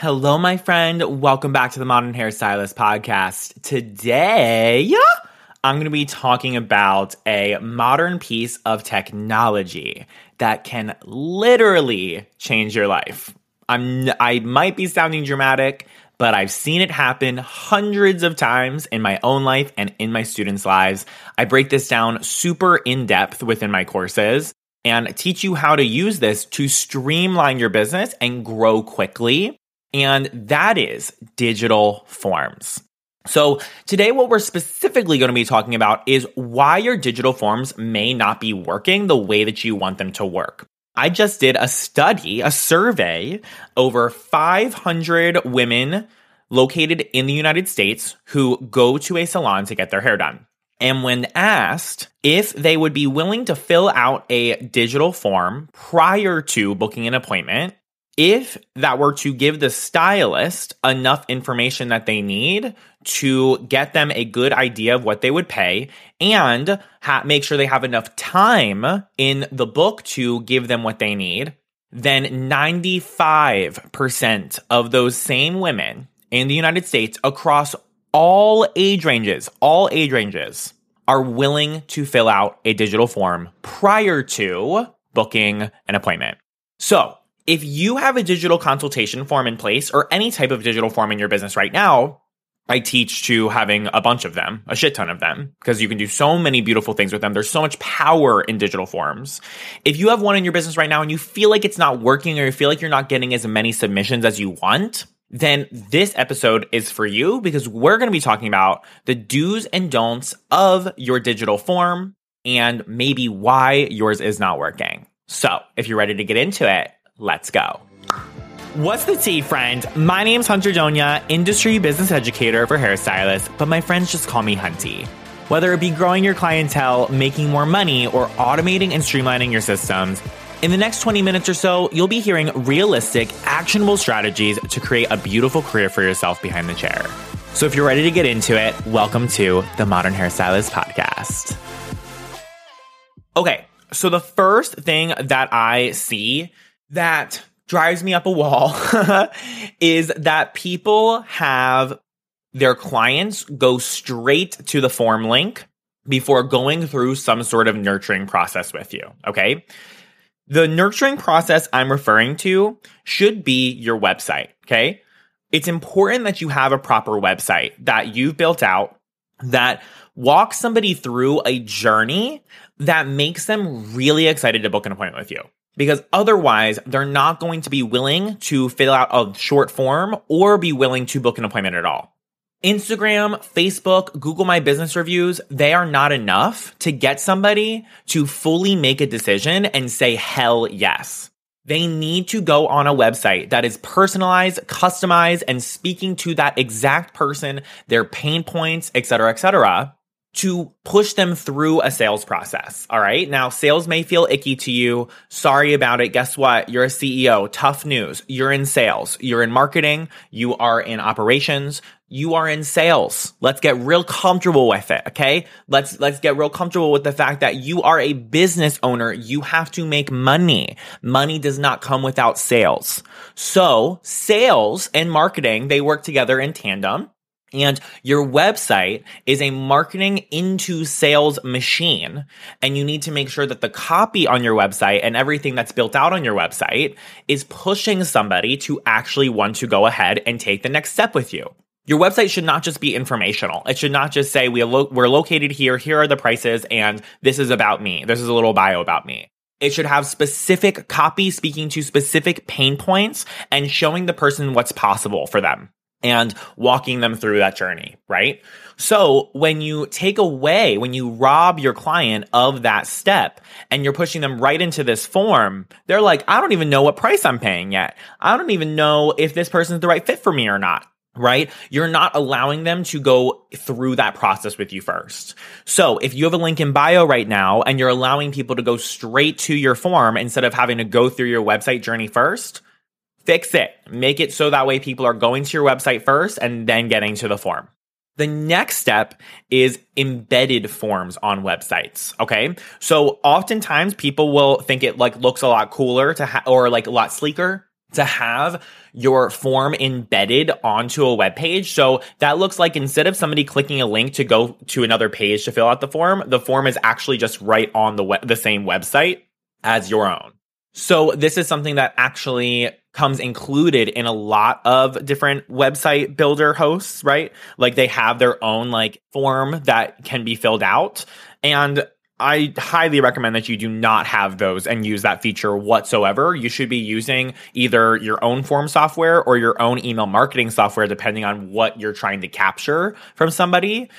Hello, my friend. Welcome back to the Modern Hairstylist podcast. Today, I'm going to be talking about a modern piece of technology that can literally change your life. I'm, I might be sounding dramatic, but I've seen it happen hundreds of times in my own life and in my students' lives. I break this down super in depth within my courses and teach you how to use this to streamline your business and grow quickly. And that is digital forms. So today, what we're specifically going to be talking about is why your digital forms may not be working the way that you want them to work. I just did a study, a survey over 500 women located in the United States who go to a salon to get their hair done. And when asked if they would be willing to fill out a digital form prior to booking an appointment, if that were to give the stylist enough information that they need to get them a good idea of what they would pay and ha- make sure they have enough time in the book to give them what they need, then 95% of those same women in the United States across all age ranges, all age ranges are willing to fill out a digital form prior to booking an appointment. So if you have a digital consultation form in place or any type of digital form in your business right now, I teach to having a bunch of them, a shit ton of them, because you can do so many beautiful things with them. There's so much power in digital forms. If you have one in your business right now and you feel like it's not working or you feel like you're not getting as many submissions as you want, then this episode is for you because we're going to be talking about the do's and don'ts of your digital form and maybe why yours is not working. So if you're ready to get into it, Let's go. What's the tea, friend? My name's Hunter Donia, industry business educator for hairstylists, but my friends just call me Hunty. Whether it be growing your clientele, making more money, or automating and streamlining your systems, in the next 20 minutes or so, you'll be hearing realistic, actionable strategies to create a beautiful career for yourself behind the chair. So if you're ready to get into it, welcome to the Modern Hairstylist Podcast. Okay, so the first thing that I see that drives me up a wall is that people have their clients go straight to the form link before going through some sort of nurturing process with you. Okay. The nurturing process I'm referring to should be your website. Okay. It's important that you have a proper website that you've built out that walks somebody through a journey that makes them really excited to book an appointment with you because otherwise they're not going to be willing to fill out a short form or be willing to book an appointment at all. Instagram, Facebook, Google My Business reviews, they are not enough to get somebody to fully make a decision and say hell yes. They need to go on a website that is personalized, customized, and speaking to that exact person, their pain points, etc., etc to push them through a sales process. All right. Now, sales may feel icky to you. Sorry about it. Guess what? You're a CEO. Tough news. You're in sales. You're in marketing. You are in operations. You are in sales. Let's get real comfortable with it. Okay. Let's, let's get real comfortable with the fact that you are a business owner. You have to make money. Money does not come without sales. So sales and marketing, they work together in tandem. And your website is a marketing into sales machine. And you need to make sure that the copy on your website and everything that's built out on your website is pushing somebody to actually want to go ahead and take the next step with you. Your website should not just be informational. It should not just say we lo- we're located here, here are the prices, and this is about me. This is a little bio about me. It should have specific copy speaking to specific pain points and showing the person what's possible for them and walking them through that journey, right? So when you take away, when you rob your client of that step and you're pushing them right into this form, they're like, I don't even know what price I'm paying yet. I don't even know if this person's the right fit for me or not. Right? You're not allowing them to go through that process with you first. So if you have a link in bio right now and you're allowing people to go straight to your form instead of having to go through your website journey first, Fix it. Make it so that way people are going to your website first and then getting to the form. The next step is embedded forms on websites. Okay. So oftentimes people will think it like looks a lot cooler to ha- or like a lot sleeker to have your form embedded onto a web page. So that looks like instead of somebody clicking a link to go to another page to fill out the form, the form is actually just right on the web, the same website as your own. So this is something that actually comes included in a lot of different website builder hosts, right? Like they have their own like form that can be filled out. And I highly recommend that you do not have those and use that feature whatsoever. You should be using either your own form software or your own email marketing software, depending on what you're trying to capture from somebody.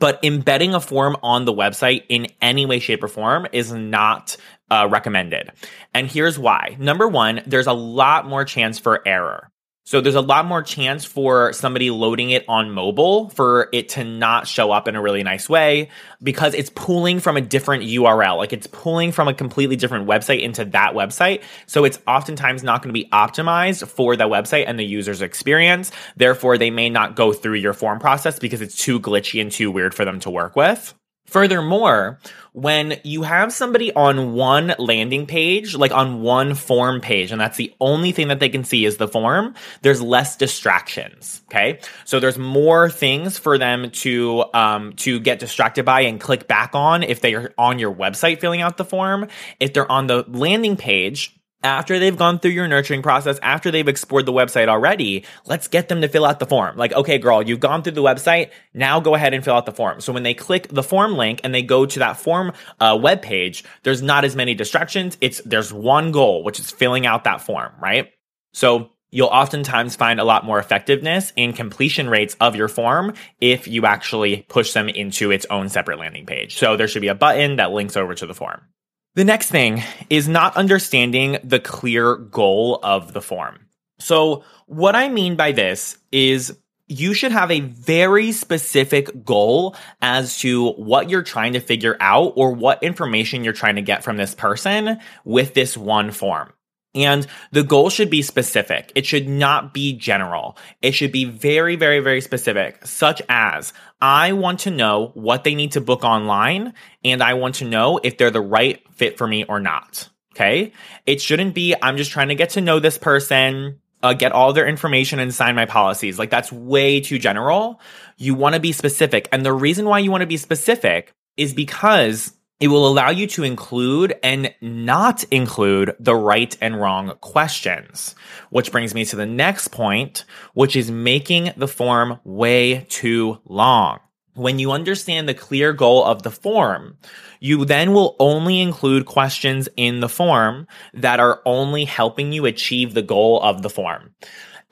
But embedding a form on the website in any way, shape, or form is not uh, recommended. And here's why. Number one, there's a lot more chance for error. So there's a lot more chance for somebody loading it on mobile for it to not show up in a really nice way because it's pulling from a different URL. Like it's pulling from a completely different website into that website. So it's oftentimes not going to be optimized for the website and the user's experience. Therefore, they may not go through your form process because it's too glitchy and too weird for them to work with. Furthermore, when you have somebody on one landing page, like on one form page, and that's the only thing that they can see is the form, there's less distractions. Okay. So there's more things for them to, um, to get distracted by and click back on if they are on your website filling out the form. If they're on the landing page, after they've gone through your nurturing process, after they've explored the website already, let's get them to fill out the form. Like, okay, girl, you've gone through the website. Now go ahead and fill out the form. So when they click the form link and they go to that form uh, web page, there's not as many distractions. It's there's one goal, which is filling out that form, right? So you'll oftentimes find a lot more effectiveness in completion rates of your form if you actually push them into its own separate landing page. So there should be a button that links over to the form. The next thing is not understanding the clear goal of the form. So, what I mean by this is you should have a very specific goal as to what you're trying to figure out or what information you're trying to get from this person with this one form. And the goal should be specific. It should not be general. It should be very, very, very specific, such as I want to know what they need to book online and I want to know if they're the right fit for me or not. Okay. It shouldn't be, I'm just trying to get to know this person, uh, get all their information and sign my policies. Like that's way too general. You want to be specific. And the reason why you want to be specific is because it will allow you to include and not include the right and wrong questions. Which brings me to the next point, which is making the form way too long. When you understand the clear goal of the form, you then will only include questions in the form that are only helping you achieve the goal of the form.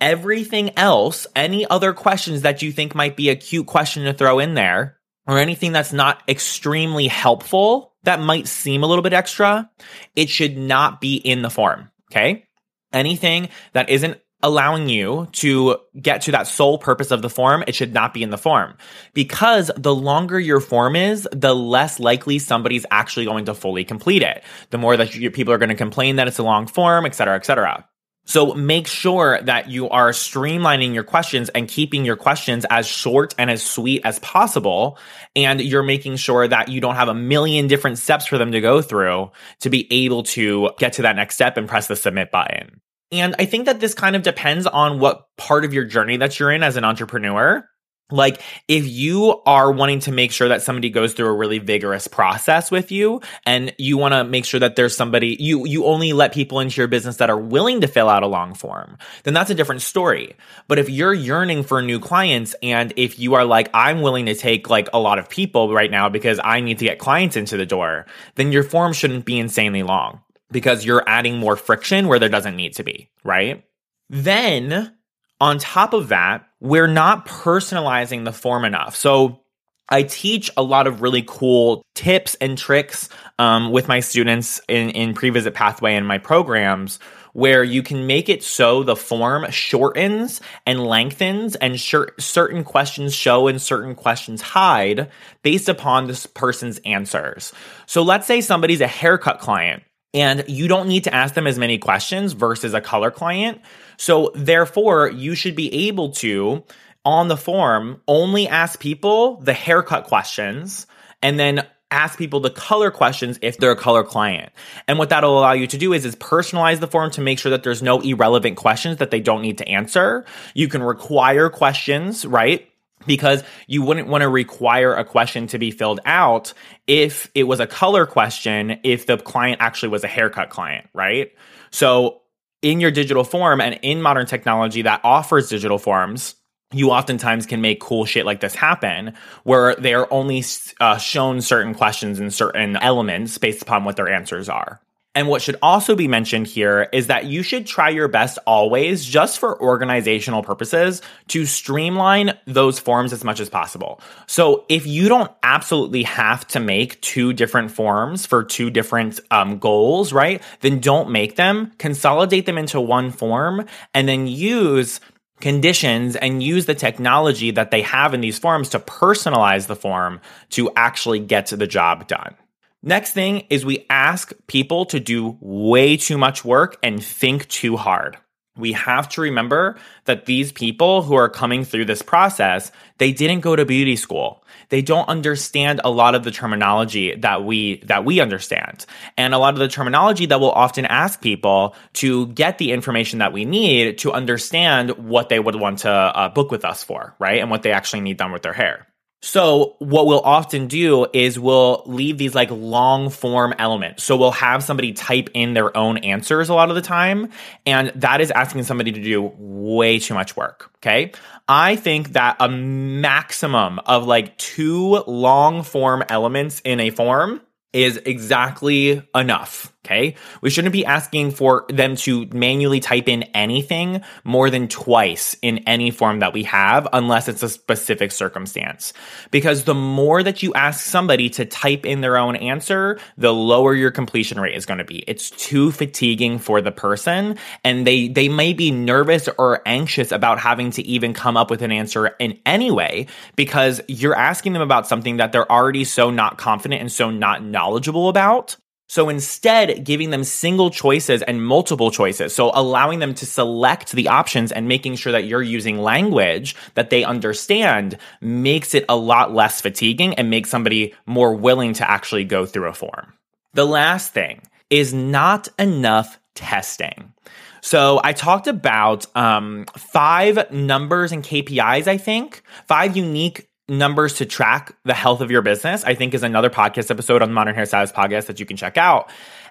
Everything else, any other questions that you think might be a cute question to throw in there, or anything that's not extremely helpful that might seem a little bit extra, it should not be in the form. Okay. Anything that isn't allowing you to get to that sole purpose of the form, it should not be in the form. Because the longer your form is, the less likely somebody's actually going to fully complete it. The more that you, people are going to complain that it's a long form, et cetera, et cetera. So make sure that you are streamlining your questions and keeping your questions as short and as sweet as possible. And you're making sure that you don't have a million different steps for them to go through to be able to get to that next step and press the submit button. And I think that this kind of depends on what part of your journey that you're in as an entrepreneur. Like, if you are wanting to make sure that somebody goes through a really vigorous process with you and you want to make sure that there's somebody, you, you only let people into your business that are willing to fill out a long form, then that's a different story. But if you're yearning for new clients and if you are like, I'm willing to take like a lot of people right now because I need to get clients into the door, then your form shouldn't be insanely long because you're adding more friction where there doesn't need to be, right? Then on top of that, we're not personalizing the form enough. So I teach a lot of really cool tips and tricks um, with my students in, in pre-visit pathway and my programs where you can make it so the form shortens and lengthens and sh- certain questions show and certain questions hide based upon this person's answers. So let's say somebody's a haircut client and you don't need to ask them as many questions versus a color client. So therefore, you should be able to, on the form, only ask people the haircut questions and then ask people the color questions if they're a color client. And what that'll allow you to do is, is personalize the form to make sure that there's no irrelevant questions that they don't need to answer. You can require questions, right? Because you wouldn't want to require a question to be filled out if it was a color question, if the client actually was a haircut client, right? So in your digital form and in modern technology that offers digital forms, you oftentimes can make cool shit like this happen where they're only uh, shown certain questions and certain elements based upon what their answers are. And what should also be mentioned here is that you should try your best always, just for organizational purposes, to streamline those forms as much as possible. So if you don't absolutely have to make two different forms for two different um, goals, right? Then don't make them, consolidate them into one form, and then use conditions and use the technology that they have in these forms to personalize the form to actually get the job done. Next thing is we ask people to do way too much work and think too hard. We have to remember that these people who are coming through this process, they didn't go to beauty school. They don't understand a lot of the terminology that we that we understand. And a lot of the terminology that we'll often ask people to get the information that we need to understand what they would want to uh, book with us for, right? And what they actually need done with their hair. So what we'll often do is we'll leave these like long form elements. So we'll have somebody type in their own answers a lot of the time. And that is asking somebody to do way too much work. Okay. I think that a maximum of like two long form elements in a form is exactly enough. Okay. We shouldn't be asking for them to manually type in anything more than twice in any form that we have, unless it's a specific circumstance. Because the more that you ask somebody to type in their own answer, the lower your completion rate is going to be. It's too fatiguing for the person and they, they may be nervous or anxious about having to even come up with an answer in any way because you're asking them about something that they're already so not confident and so not knowledgeable about so instead, giving them single choices and multiple choices. So allowing them to select the options and making sure that you're using language that they understand makes it a lot less fatiguing and makes somebody more willing to actually go through a form. The last thing is not enough testing. So I talked about um, five numbers and KPIs, I think, five unique numbers to track the health of your business, I think is another podcast episode on the Modern Hairstylist podcast that you can check out.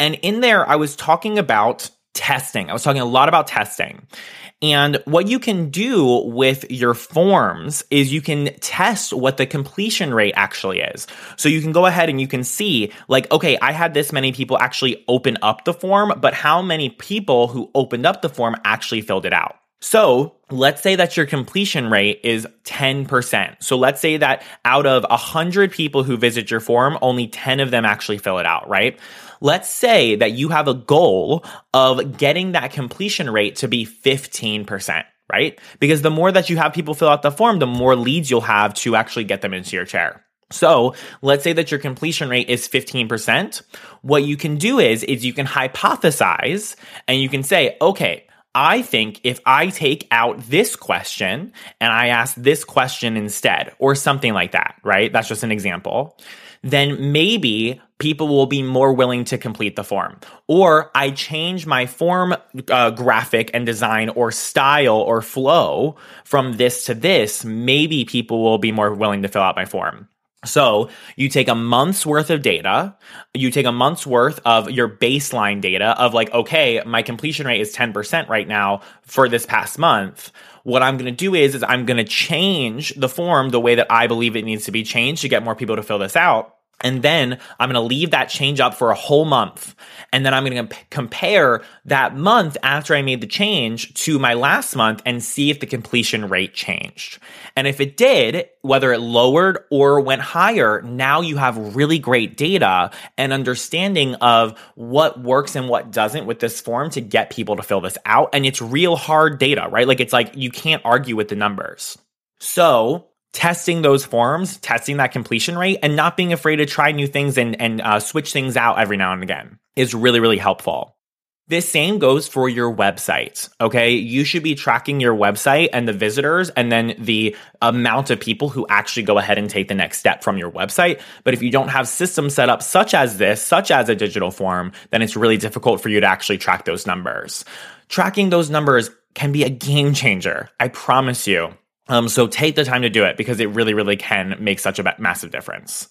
And in there, I was talking about testing. I was talking a lot about testing. And what you can do with your forms is you can test what the completion rate actually is. So you can go ahead and you can see, like, okay, I had this many people actually open up the form, but how many people who opened up the form actually filled it out? So let's say that your completion rate is 10%. So let's say that out of 100 people who visit your form, only 10 of them actually fill it out, right? Let's say that you have a goal of getting that completion rate to be 15%, right? Because the more that you have people fill out the form, the more leads you'll have to actually get them into your chair. So let's say that your completion rate is 15%. What you can do is, is you can hypothesize and you can say, okay, I think if I take out this question and I ask this question instead, or something like that, right? That's just an example. Then maybe people will be more willing to complete the form. Or I change my form uh, graphic and design or style or flow from this to this. Maybe people will be more willing to fill out my form. So you take a month's worth of data, you take a month's worth of your baseline data of like, okay, my completion rate is 10% right now for this past month. What I'm going to do is, is I'm going to change the form the way that I believe it needs to be changed to get more people to fill this out. And then I'm going to leave that change up for a whole month. And then I'm going to compare that month after I made the change to my last month and see if the completion rate changed. And if it did, whether it lowered or went higher, now you have really great data and understanding of what works and what doesn't with this form to get people to fill this out. And it's real hard data, right? Like it's like you can't argue with the numbers. So testing those forms, testing that completion rate, and not being afraid to try new things and, and uh, switch things out every now and again is really, really helpful. This same goes for your website. Okay. You should be tracking your website and the visitors and then the amount of people who actually go ahead and take the next step from your website. But if you don't have systems set up such as this, such as a digital form, then it's really difficult for you to actually track those numbers. Tracking those numbers can be a game changer. I promise you. Um, so take the time to do it because it really, really can make such a massive difference.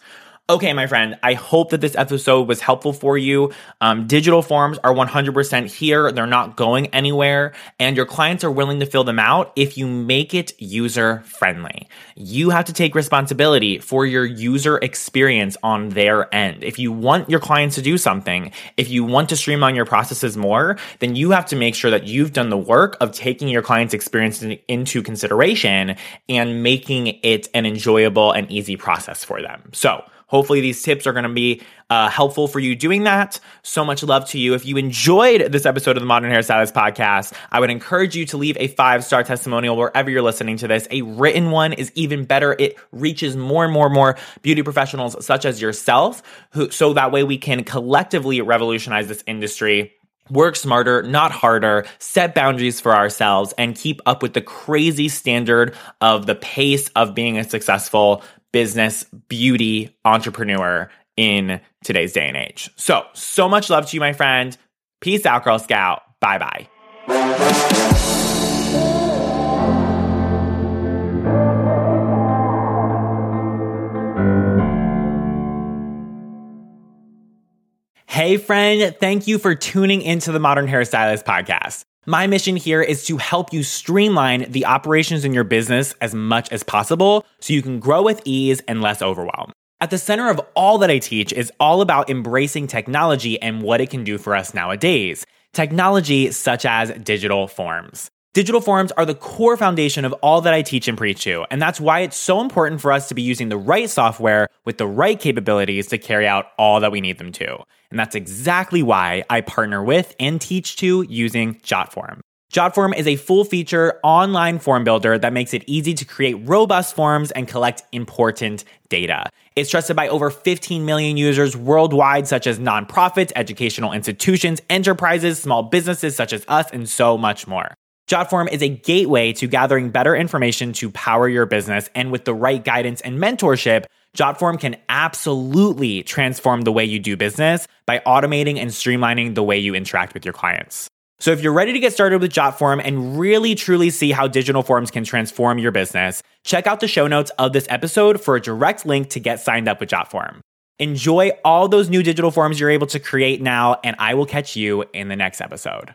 Okay, my friend, I hope that this episode was helpful for you. Um, digital forms are 100% here. They're not going anywhere and your clients are willing to fill them out if you make it user friendly. You have to take responsibility for your user experience on their end. If you want your clients to do something, if you want to streamline your processes more, then you have to make sure that you've done the work of taking your client's experience into consideration and making it an enjoyable and easy process for them. So, Hopefully, these tips are going to be uh, helpful for you doing that. So much love to you. If you enjoyed this episode of the Modern Hairstylist podcast, I would encourage you to leave a five star testimonial wherever you're listening to this. A written one is even better. It reaches more and more and more beauty professionals such as yourself, who, so that way we can collectively revolutionize this industry work smarter, not harder, set boundaries for ourselves, and keep up with the crazy standard of the pace of being a successful business beauty entrepreneur in today's day and age. So, so much love to you, my friend. Peace out, Girl Scout. Bye bye. Hey, friend, thank you for tuning into the Modern Hairstylist podcast. My mission here is to help you streamline the operations in your business as much as possible so you can grow with ease and less overwhelm. At the center of all that I teach is all about embracing technology and what it can do for us nowadays. Technology such as digital forms. Digital forms are the core foundation of all that I teach and preach to, and that's why it's so important for us to be using the right software with the right capabilities to carry out all that we need them to. And that's exactly why I partner with and teach to using JotForm. JotForm is a full feature online form builder that makes it easy to create robust forms and collect important data. It's trusted by over 15 million users worldwide, such as nonprofits, educational institutions, enterprises, small businesses such as us, and so much more. JotForm is a gateway to gathering better information to power your business. And with the right guidance and mentorship, JotForm can absolutely transform the way you do business by automating and streamlining the way you interact with your clients. So if you're ready to get started with JotForm and really truly see how digital forms can transform your business, check out the show notes of this episode for a direct link to get signed up with JotForm. Enjoy all those new digital forms you're able to create now, and I will catch you in the next episode.